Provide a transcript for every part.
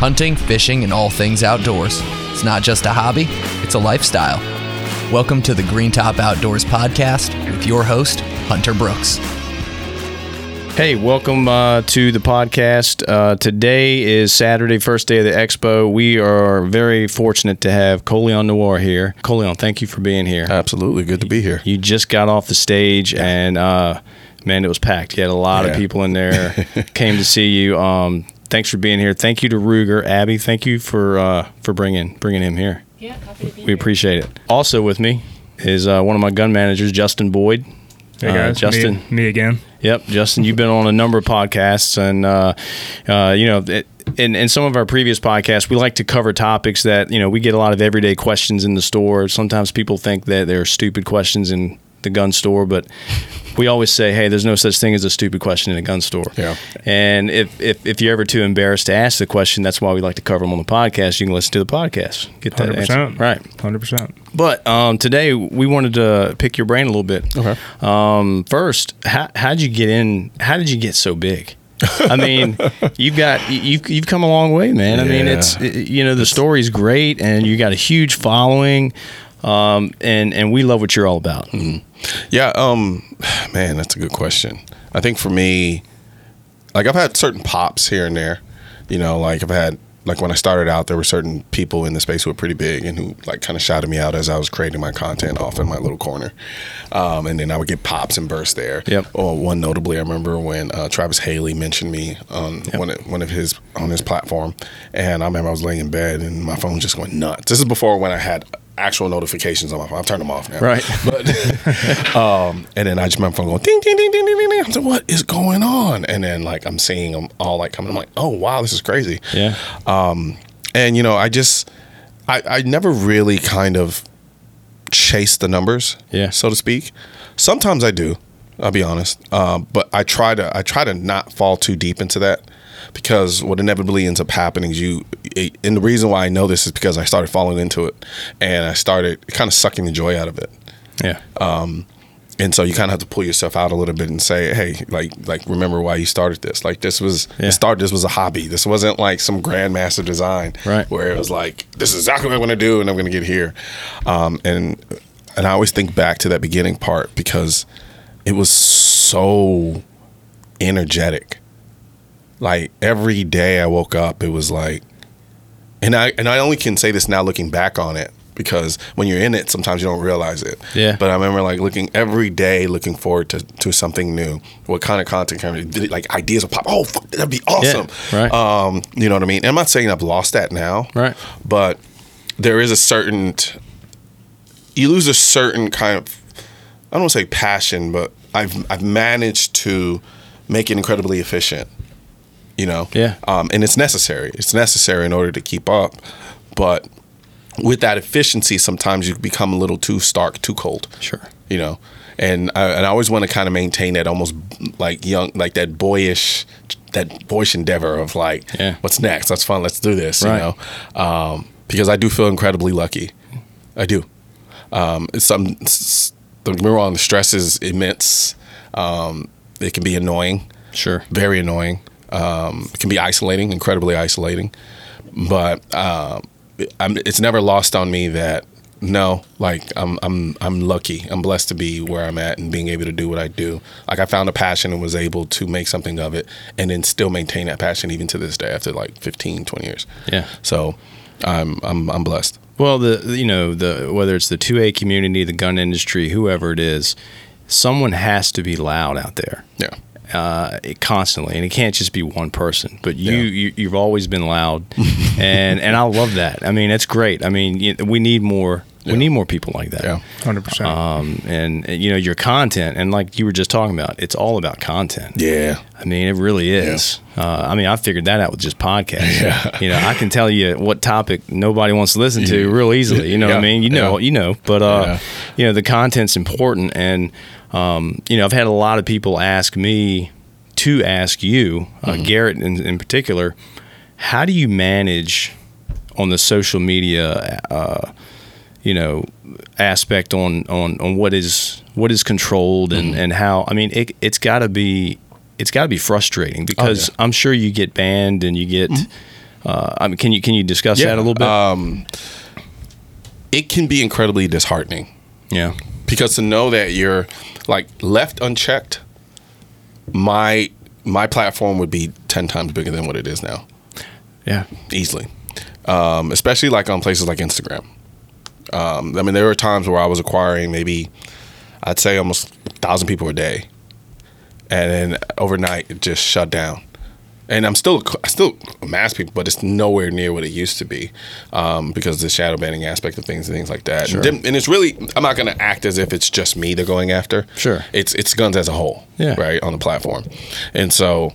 hunting, fishing, and all things outdoors. It's not just a hobby, it's a lifestyle. Welcome to the Green Top Outdoors podcast with your host, Hunter Brooks. Hey, welcome uh, to the podcast. Uh, today is Saturday, first day of the expo. We are very fortunate to have Colion Noir here. Colion, thank you for being here. Absolutely, good to be here. You just got off the stage, and uh, man, it was packed. You had a lot Yeah. of people in there. came to see you. Um, thanks for being here. Thank you to Ruger, Abby. Thank you for uh, for bringing bringing him here. Yeah, happy to be We here. appreciate it. Also with me is uh, one of my gun managers, Justin Boyd. Hey Uh, guys, Justin. me, me again. Yep, Justin, you've been on a number of podcasts, and uh, uh, you know, it, in, in some of our previous podcasts, we like to cover topics that you know we get a lot of everyday questions in the store. Sometimes people think that they're stupid questions in the gun store, but we always say, hey, there's no such thing as a stupid question in a gun store. Yeah. And if, if, if you're ever too embarrassed to ask the question, that's why we like to cover them on the podcast. You can listen to the podcast, get that Hundred answer. right. Hundred percent. But um, today we wanted to pick your brain a little bit. Okay. Um, first, how how did you get in? How did you get so big? I mean, you've got you've you've come a long way, man. I mean, Yeah. it's you know the story's great, and you got a huge following, um, and and we love what you're all about. Yeah, um, man, that's a good question. I think for me, like I've had certain pops here and there. You know, like I've had like when I started out, there were certain people in the space who were pretty big and who like kind of shouted me out as I was creating my content off in my little corner. Um, and then I would get pops and bursts there. Yep. Or one notably, I remember when uh, Travis Haley mentioned me on one of, one of his on his platform, and I remember I was laying in bed and my phone just going nuts. This is before when I had actual notifications on my phone. I've turned them off now. Right. But um, and then I just remember my phone going ding ding ding ding ding ding. ding. I'm like, what is going on? And then like I'm seeing them all like coming. I'm like, oh wow, this is crazy. Yeah. Um, and you know, I just I I never really kind of chase the numbers. Yeah. So to speak. Sometimes I do. I'll be honest. Um, but I try to I try to not fall too deep into that because what inevitably ends up happening is you it, and the reason why I know this is because I started falling into it and I started kind of sucking the joy out of it. Yeah. Um, And so you kind of have to pull yourself out a little bit and say, "Hey, like, like remember why you started this? Like, this was Yeah. it started. This was a hobby. This wasn't like some grandmaster design, Right. Where it was like, this is exactly what I'm going to do, and I'm going to get here. Um, and and I always think back to that beginning part because it was so energetic. Like every day I woke up, it was like, and I and I only can say this now looking back on it because when you're in it, sometimes you don't realize it. Yeah. But I remember like looking every day, looking forward to, to something new. What kind of content can? Like ideas will pop. Oh, fuck, that'd be awesome. right. Um, you know what I mean? And I'm not saying I've lost that now. Right. But there is a certain. You lose a certain kind of. I don't want to say passion, but I've I've managed to make it incredibly efficient. You know. Yeah. Um, and it's necessary. It's necessary in order to keep up, but with that efficiency, sometimes you become a little too stark, too cold. Sure. You know, and I, and I always want to kind of maintain that almost like young, like that boyish, that boyish endeavor of like, Yeah. what's next? Let's fun. Let's do this. Right. You know, um, because I do feel incredibly lucky. I do. Um, it's some. Don't get me wrong. The stress is immense. Um, it can be annoying Sure. very annoying. Um, it can be isolating, incredibly isolating. But uh, I'm, it's never lost on me that no, like I'm I'm I'm lucky. I'm blessed to be where I'm at and being able to do what I do. Like I found a passion and was able to make something of it, and then still maintain that passion even to this day after like 15, 20 years. Yeah. So I'm I'm I'm blessed. Well, the you know the whether it's the two A community, the gun industry, whoever it is, someone has to be loud out there. Yeah. Uh, constantly, and it can't just be one person. But you, Yeah. you you've always been loud, and and I love that. I mean, it's great. I mean, you, we need more. We need more people like that. Yeah. Hundred percent. Um, and uh, you know your content, and like you were just talking about, it's all about content. Yeah. I mean, it really is. Uh, I mean, I figured that out with just podcasts. Yeah. You know, I can tell you what topic nobody wants to listen to real easily. You know what I mean? You know, Yeah. you know. But uh, Yeah. you know, the content's important, and um, you know, I've had a lot of people ask me to ask you, uh, Mm-hmm. Garrett in, in particular, how do you manage on the social media? Uh, you know aspect on on on what is what is controlled and Mm-hmm. and how I mean it it's got to be it's got to be frustrating because Oh, yeah. Mm-hmm. I'm sure you get banned and you get uh, I mean, can you can you discuss Yeah, that a little bit? Um, it can be incredibly disheartening yeah, because to know that you're like left unchecked, my my platform would be ten times bigger than what it is now, yeah, easily. Um, especially like on places like Instagram. Um, I mean, there were times where I was acquiring maybe, I'd say almost a thousand people a day, and then overnight it just shut down. And I'm still I still amass people, but it's nowhere near what it used to be um, because of the shadow banning aspect of things and things like that. Sure. And, and it's really I'm not going to act as if it's just me they're going after. Sure. it's it's guns as a whole. Yeah. right on the platform, and so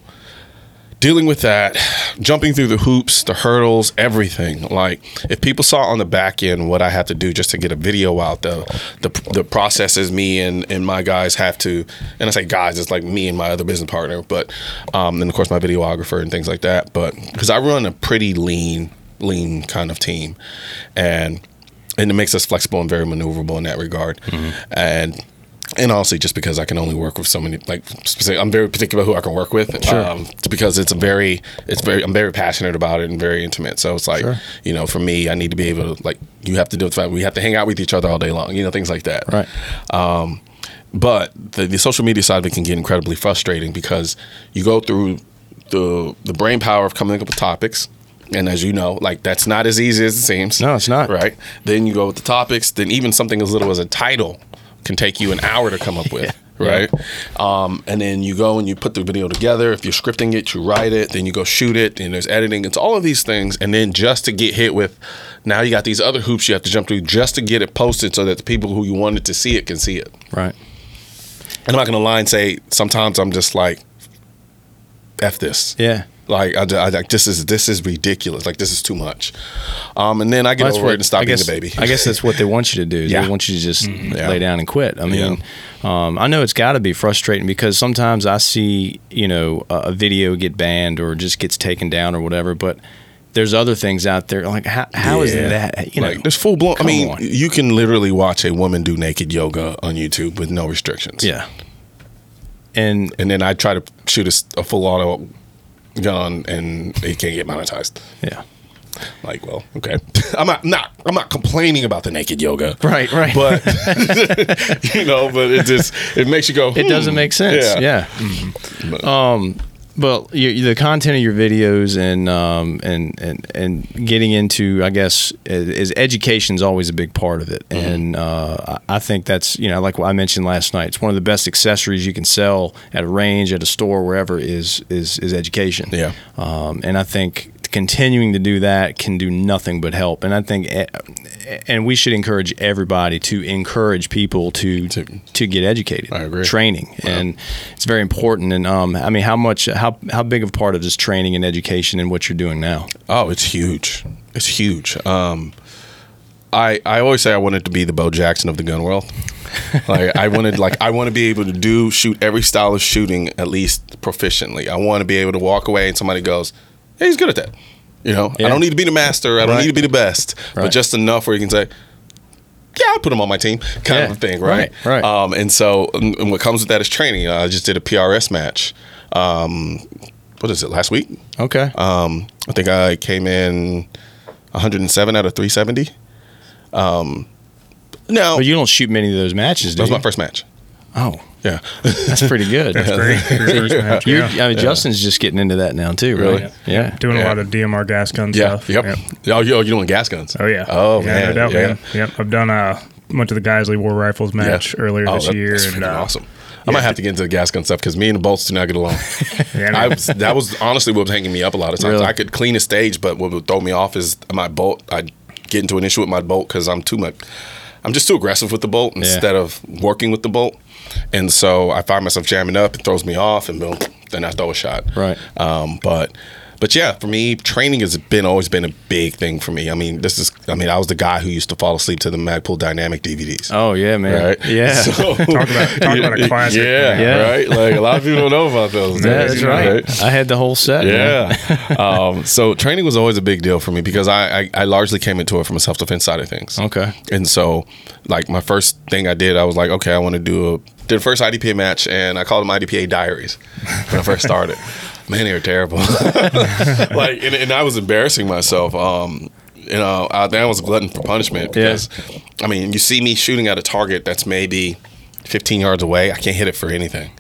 dealing with that, jumping through the hoops, the hurdles, everything. Like if people saw on the back end what I have to do just to get a video out, the the, the processes me and, and my guys have to, and I say guys, it's like me and my other business partner, but um, and of course my videographer and things like that. But because I run a pretty lean, lean kind of team, and and it makes us flexible and very maneuverable in that regard, and and honestly, just because I can only work with so many, like I'm very particular who I can work with, um, because it's a very, it's very, I'm very passionate about it and very intimate. So it's like, Sure. you know, for me, I need to be able to like, you have to do it. The fact we have to hang out with each other all day long, you know, things like that. Right. Um, but the, the social media side of it can get incredibly frustrating because you go through the the brain power of coming up with topics. And as you know, like that's not as easy as it seems. No, it's not. Right. Then you go with the topics. Then even something as little as a title can take you an hour to come up with. Right. Um, and then you go and you put the video together. If you're scripting it, you write it. Then you go shoot it. And there's editing. It's all of these things. And then just to get hit with, now you got these other hoops you have to jump through just to get it posted so that the people who you wanted to see it can see it. right. And I'm not gonna lie and say sometimes I'm just like, f this. Yeah. Like I, I like this is this is ridiculous. Like this is too much. Um, and then I get Well, over it and stop I being a baby. I guess that's what they want you to do. is Yeah. They want you to just Yeah. lay down and quit. I mean, um, I know it's got to be frustrating because sometimes I see you know a, a video get banned or just gets taken down or whatever, but there's other things out there like how, how is Yeah. that? You know, like there's full blown. I mean, on. you can literally watch a woman do naked yoga on YouTube with no restrictions. yeah. And And then I try to shoot a full auto gun and it can't get monetized. yeah, Like, well, okay. I'm not, not I'm not complaining about the naked yoga. right, right. But you know, but it just it makes you go. it doesn't hmm. make sense. Yeah. But- Um, but you, the content of your videos and um, and and and getting into, I guess, is, education is always a big part of it, Mm-hmm. and uh, I I think that's you know like what I mentioned last night. It's one of the best accessories you can sell at a range, at a store, wherever is is is education. Yeah. Um, and I think continuing to do that can do nothing but help. And I think, eh, and we should encourage everybody to encourage people to To- to, get educated. I agree. Training, and it's very important. And um, I mean, how much, how how big of a part of this training and education and what you're doing now? Oh, it's huge. It's huge. Um, I I always say I wanted to be the Bo Jackson of the gun world. like I wanted, like I want to be able to do shoot every style of shooting at least proficiently. I want to be able to walk away and somebody goes, "Hey, he's good at that." You know, Yeah. I don't need to be the master. I don't Right. need to be the best, Right. but just enough where you can say, "Yeah, I'll put him on my team," kind Yeah. of a thing, right? Right, right. Um, and so, and what comes with that is training. Uh, I just did a PRS match. Um, what is it? Last week. Okay. Um, I think I came in 107 out of 370. Um, no, but you don't shoot many of those matches, do that was you? my first match. Oh, Yeah, that's pretty good. That's great. Your first match, yeah. I mean, Justin's just getting into that now too, Really? right? Yeah. Doing Yeah. a lot of DMR gas gun yeah, stuff. yep. Oh, you, oh, you're doing gas guns. Oh yeah. Oh yeah, man, no doubt, yeah. man. Yep. I've done a went to the Geisley War Rifles match Yeah. earlier Oh, this that- year, That's and uh, awesome. I might have to get into the gas gun stuff because me and the bolts do not get along. Yeah, I was, that was honestly what was hanging me up a lot of times. Really? I could clean a stage, but what would throw me off is my bolt. I'd get into an issue with my bolt because I'm too much. I'm just too aggressive with the bolt instead of working with the bolt, and so I find myself jamming up. It throws me off, and boom, then I throw a shot. Right. Um, but but yeah, for me, training has been always been a big thing for me. I mean, this is. I mean, I was the guy who used to fall asleep to the Magpul Dynamic DVDs. Oh yeah, man. Right. Yeah. So, talk about talk about a classic. yeah. Yeah. Right. Like a lot of people don't know about those. Yeah, days, that's right. I had the whole set. Yeah. um, so training was always a big deal for me because I, I, I largely came into it from a self defense side of things. Okay. And so, like my first thing I did, I was like, okay, I want to do a did first IDPA match, and I called them IDPA diaries when I first started. Man, they were terrible. like, and, and I was embarrassing myself. Um, you know, I, that was a glutton for punishment because, I mean, you see me shooting at a target that's maybe 15 yards away. I can't hit it for anything.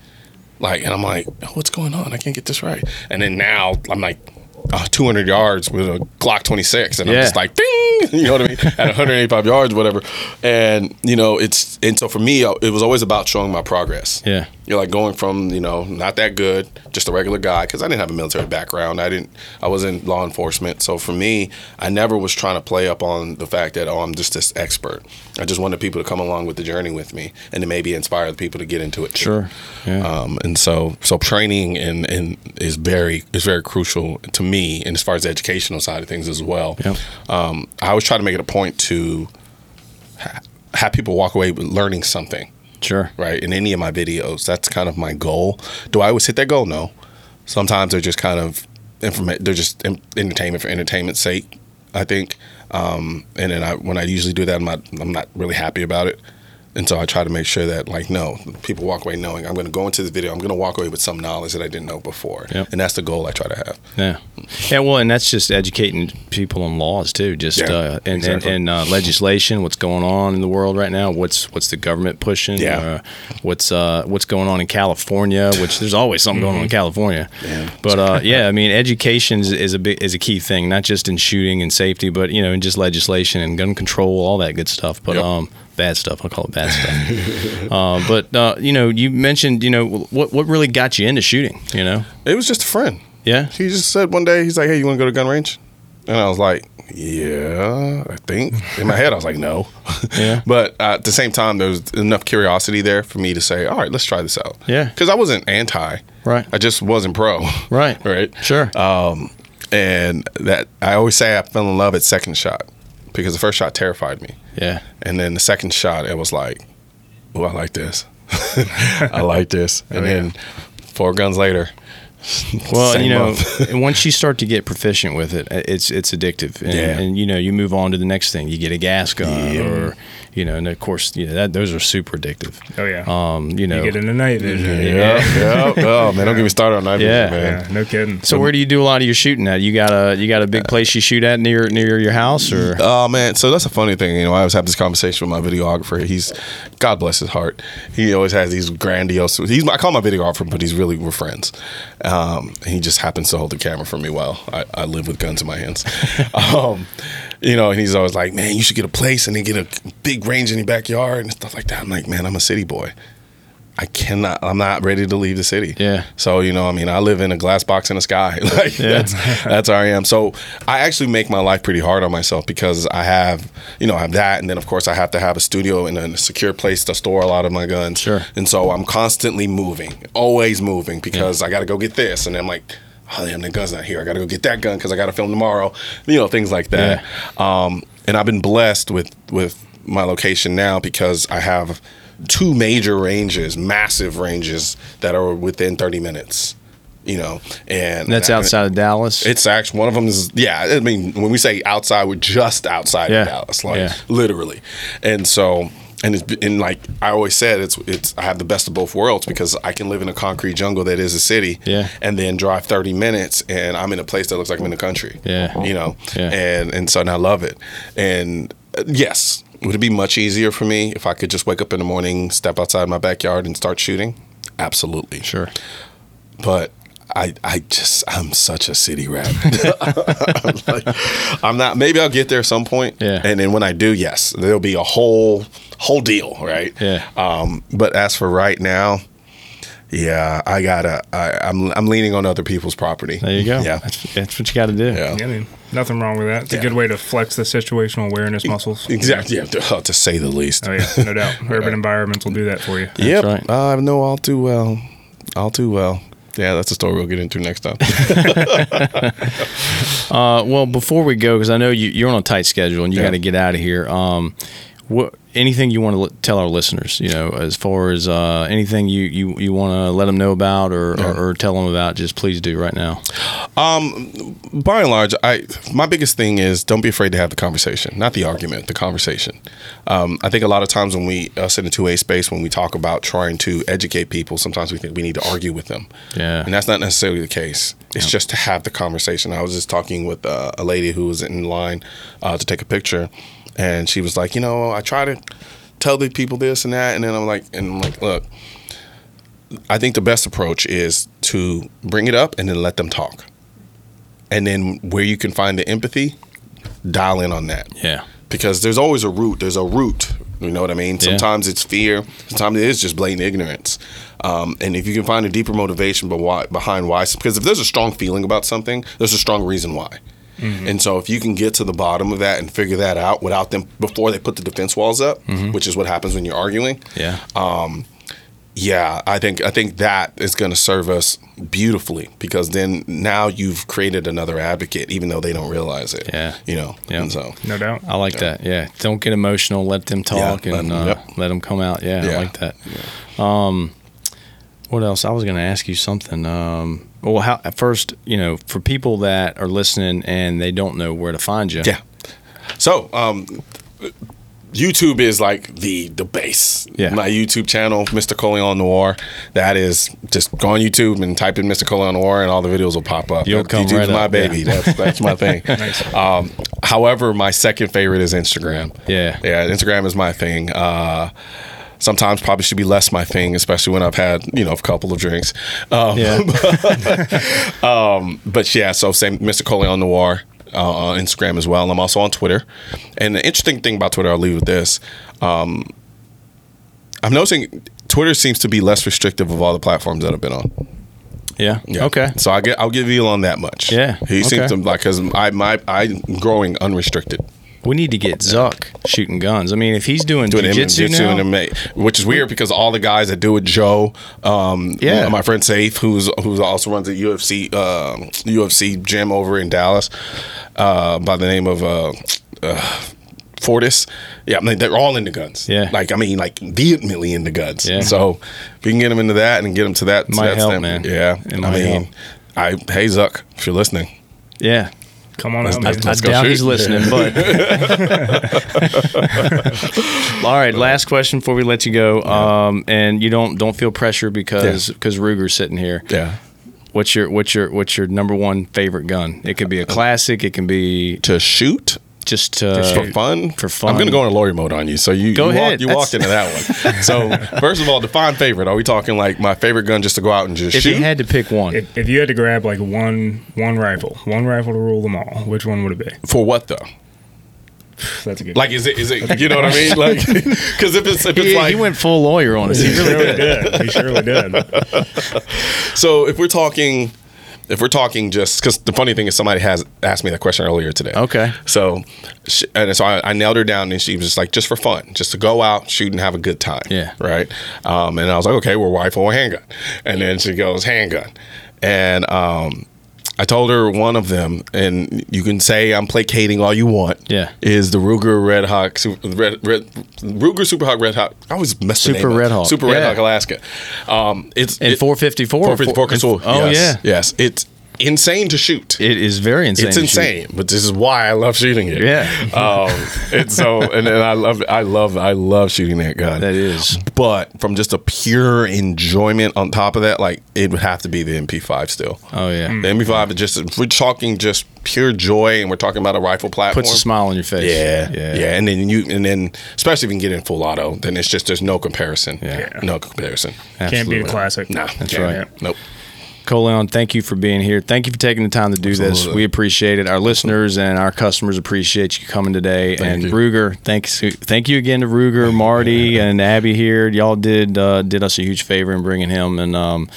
Like, and I'm like, oh, what's going on? I can't get this right. And then now I'm like, uh, 200 yards with a Glock 26, and I'm just like, ding, you know what I mean, at 185 yards, whatever. And you know, it's and so for me, uh, it was always about showing my progress. Yeah. You're like going from you know not that good, just a regular guy because I didn't have a military background. I didn't. I was in law enforcement. So for me, I never was trying to play up on the fact that oh I'm just this expert. I just wanted people to come along with the journey with me and to maybe inspire the people to get into it. too. Sure. Yeah. Um, and so so training and, and is very is very crucial to me and as far as the educational side of things as well. Yep. Um, I always try to make it a point to ha- have people walk away with learning something sure. right? In any of my videos, that's kind of my goal. Do I always hit that goal? No. Sometimes they're just kind of informa- They're just en- entertainment for entertainment's sake. I think, um, and then I, when I usually do that, I'm not I'm not really happy about it. And so I try to make sure that, like, no, people walk away knowing I'm going to go into this video. I'm going to walk away with some knowledge that I didn't know before, Yep. and that's the goal I try to have. Yeah, yeah. Well, and that's just educating people on laws too, just Yeah, uh, and exactly. and, and uh, legislation. What's going on in the world right now? What's what's the government pushing? Yeah. Uh, what's uh, what's going on in California? Which there's always something going on in California. Yeah. But uh, yeah, I mean, education is, is a big is a key thing, not just in shooting and safety, but you know, in just legislation and gun control, all that good stuff. But Yep. um, bad stuff. I'll call it bad stuff. uh, but uh, you know, you mentioned you know what what really got you into shooting. You know, It was just a friend. yeah, He just said one day, he's like, "Hey, you want to go to gun range?" And I was like, "Yeah, I think." In my head, I was like, "No." Yeah. but uh, at the same time, there was enough curiosity there for me to say, "All right, let's try this out." Yeah. Because I wasn't anti. Right. I just wasn't pro. Right. right. Sure. Um, and that I always say I fell in love at second shot because the first shot terrified me, yeah. and then the second shot it was like, "Oh, I like this. I like this." And Oh, then four guns later. Well, same you know, and once you start to get proficient with it, it's it's addictive, and, Yeah. and you know you move on to the next thing. You get a gas gun, or you know, and of course, you know that those are super addictive. Oh yeah. Um, you know, you get into night vision. Yeah, yeah. Oh man, don't get me started on night vision, Yeah. man. Yeah, no kidding. so where do you do a lot of your shooting at? You got a you got a big place you shoot at near near your house, or Oh man, so that's a funny thing. You know, I always have this conversation with my videographer. He's, God bless his heart. He always has these grandiose. He's I call him my videographer, but he's really we're friends. Um, he just happens to hold the camera for me while I, I live with guns in my hands. um, you know, and he's always like, "Man, you should get a place and then get a big range in your backyard and stuff like that." I'm like, "Man, I'm a city boy." I cannot. I'm not ready to leave the city. Yeah. So you know, I mean, I live in a glass box in the sky. like that's that's where I am. So I actually make my life pretty hard on myself because I have, you know, I have that, and then of course I have to have a studio and a secure place to store a lot of my guns. Sure. And so I'm constantly moving, always moving because I got to go get this, and I'm like. Oh damn, the gun's not here. I got to go get that gun because I got to film tomorrow. You know, things like that. Um, and I've been blessed with with my location now because I have two major ranges, massive ranges that are within 30 minutes. You know, and that's outside of Dallas. It's actually one of them is yeah. I mean, when we say outside, we're just outside Yeah. of Dallas, like Yeah. literally. And so, and it's and like I always said, it's it's I have the best of both worlds because I can live in a concrete jungle that is a city, Yeah. and then drive thirty minutes, and I'm in a place that looks like I'm in the country, Yeah. you know, Yeah. and and so and I love it. And uh, yes, would it be much easier for me if I could just wake up in the morning, step outside my backyard, and start shooting? Absolutely, sure. but I I just I'm such a city rat. I'm, like, I'm not. Maybe I'll get there some point. Yeah. And then when I do, yes, there'll be a whole whole deal, right? Yeah. Um. But as for right now, yeah, I gotta. I, I'm I'm leaning on other people's property. There you go. Yeah. that's, that's what you got to do. Yeah. I mean, nothing wrong with that. It's a good way to flex the situational awareness muscles. Exactly. Yeah. To, to say the least. Oh yeah, no doubt. Urban environments will do that for you. Yep. right. I know all too well. All too well. Yeah, that's a story we'll get into next time. Uh, well, before we go, because I know you, you're on a tight schedule and you Yeah. got to get out of here. Um, what anything you want to tell our listeners, you know, as far as uh, anything you, you, you want to let them know about or, Yeah. or, or tell them about, just please do right now. by and large, I my biggest thing is don't be afraid to have the conversation, not the argument, the conversation. Um, I think a lot of times when we us in the two A space, when we talk about trying to educate people, sometimes we think we need to argue with them. Yeah. and that's not necessarily the case. It's just to have the conversation. I was just talking with uh, a lady who was in line uh, to take a picture, and she was like, you know, I try to tell the people this and that, and then I'm like, and I'm like, look. I think the best approach is to bring it up and then let them talk and then where you can find the empathy, dial in on that. Yeah. Because there's always a root. There's a root. You know what I mean? Yeah. Sometimes it's fear. Sometimes it is just blatant ignorance. Um, and if you can find a deeper motivation behind why, because if there's a strong feeling about something, there's a strong reason why. And so if you can get to the bottom of that and figure that out without them before they put the defense walls up, which is what happens when you're arguing, Yeah. yeah, I think I think that is going to serve us beautifully because then now you've created another advocate, even though they don't realize it. Yeah. you know. Yeah. And so No doubt. I like that. Yeah. Don't get emotional. Let them talk let and them- uh, yep. let them come out. Yeah, I like that. Um, what else? I was going to ask you something. Um, well, how, at first, you know, for people that are listening and they don't know where to find you. yeah. So um, YouTube is like the the base. Yeah. My YouTube channel, Mr. Colion Noir. That is just go on YouTube and type in Mr. Colion Noir, and all the videos will pop up. You'll come YouTube's right my up, baby. yeah. That's that's my thing. um, however, my second favorite is Instagram. Yeah. Yeah, Instagram is my thing. Uh, sometimes probably should be less my thing, especially when I've had you know a couple of drinks. Um, Yeah. um, but yeah, so same Mr. Colion Noir uh, on Instagram as well. I'm also on Twitter. And the interesting thing about Twitter, I'll leave with this. Um, I'm noticing Twitter seems to be less restrictive of all the platforms that I've been on. yeah. Yeah. Okay. So I get I'll give Elon that much. Yeah, He seems to like because I my I'm growing unrestricted. We need to get Zuck shooting guns. I mean, if he's doing, doing jiu-jitsu jiu-jitsu now, MMA, which is weird because all the guys that do it, Joe, um, Yeah. my friend Sayif, who's who's also runs a UFC um UFC gym over in Dallas, uh, by the name of uh, uh, Fortis. Yeah, I mean they're all into guns. Yeah. like I mean like vehemently into guns. Yeah. So if we can get them into that and get them to that, Might help, man. Yeah, I mean, help. I hey Zuck, if you're listening, yeah. Come on out, I, man. I Let's go doubt shoot. he's listening, but all right. Last question before we let you go, um, and you don't don't feel pressure because because Ruger's sitting here. yeah. What's your what's your what's your number one favorite gun? It could be a classic. It can be To shoot just uh, for fun. For fun. I'm going to go on a lawyer mode on you. So you Go you, ahead. Walk, you That's- walked into that one. So first of all, define favorite. Are we talking like my favorite gun just to go out and just If shoot? you had to pick one, If, if you had to grab like one one rifle, one rifle to rule them all, which one would it be? For what though? That's a good. Like is it is it you know what I mean? Like because if it's if it's he, like he went full lawyer on us. He he really surely did. He surely did. so if we're talking if we're talking just because the funny thing is somebody has asked me that question earlier today. Okay. So she, and so I, I nailed her down and she was just like just for fun, just to go out shoot and have a good time. Yeah. Right. Um, and I was like, okay, well, rifle or handgun, and then she goes handgun, and um. I told her one of them, and you can say I'm placating all you want. Yeah. is the Ruger Red Hawk, Red, Red, Ruger Super Hawk Red Hawk. I always mess Super up. Red Hawk, Super Red yeah. Hawk Alaska. Um, it's and it- 454. 454 Casull. Oh yes. yeah, yes. It's insane to shoot. it is very insane. it's to shoot. insane, but this is why I love shooting it. Yeah. um, and so, and, and I love, I love, I love shooting that gun. That is. But from just a pure enjoyment on top of that, like it would have to be the MP5 still. Oh yeah, The MP5 is just if we're talking just pure joy, and we're talking about a rifle platform. puts a smile on your face. Yeah, yeah, yeah, and then you, and then especially if you can get in full auto, then it's just there's no comparison. Yeah. no comparison. Can't be a classic. No, That's can't. right. Nope. Colion, thank you for being here. Thank you for taking the time to do this. We appreciate it. Our listeners and our customers appreciate you coming today. Thank and you. Ruger, thanks, thank you again to Ruger, Marty, and Abby here. Y'all did uh, did us a huge favor in bringing him, and um,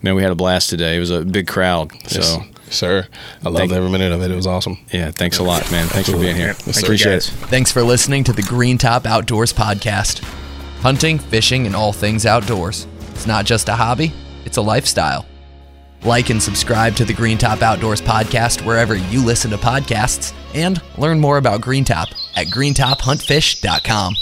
man, we had a blast today. It was a big crowd. So Yes, sir. I loved you. every minute of it. It was awesome. yeah, thanks a lot, man. Thanks for being here. Thank you, appreciate it. Thanks for listening to the Green Top Outdoors podcast. Hunting, fishing, and all things outdoors. It's not just a hobby, it's a lifestyle. Like and subscribe to the Green Top Outdoors podcast wherever you listen to podcasts, and learn more about Green Top at greentophuntfish.com.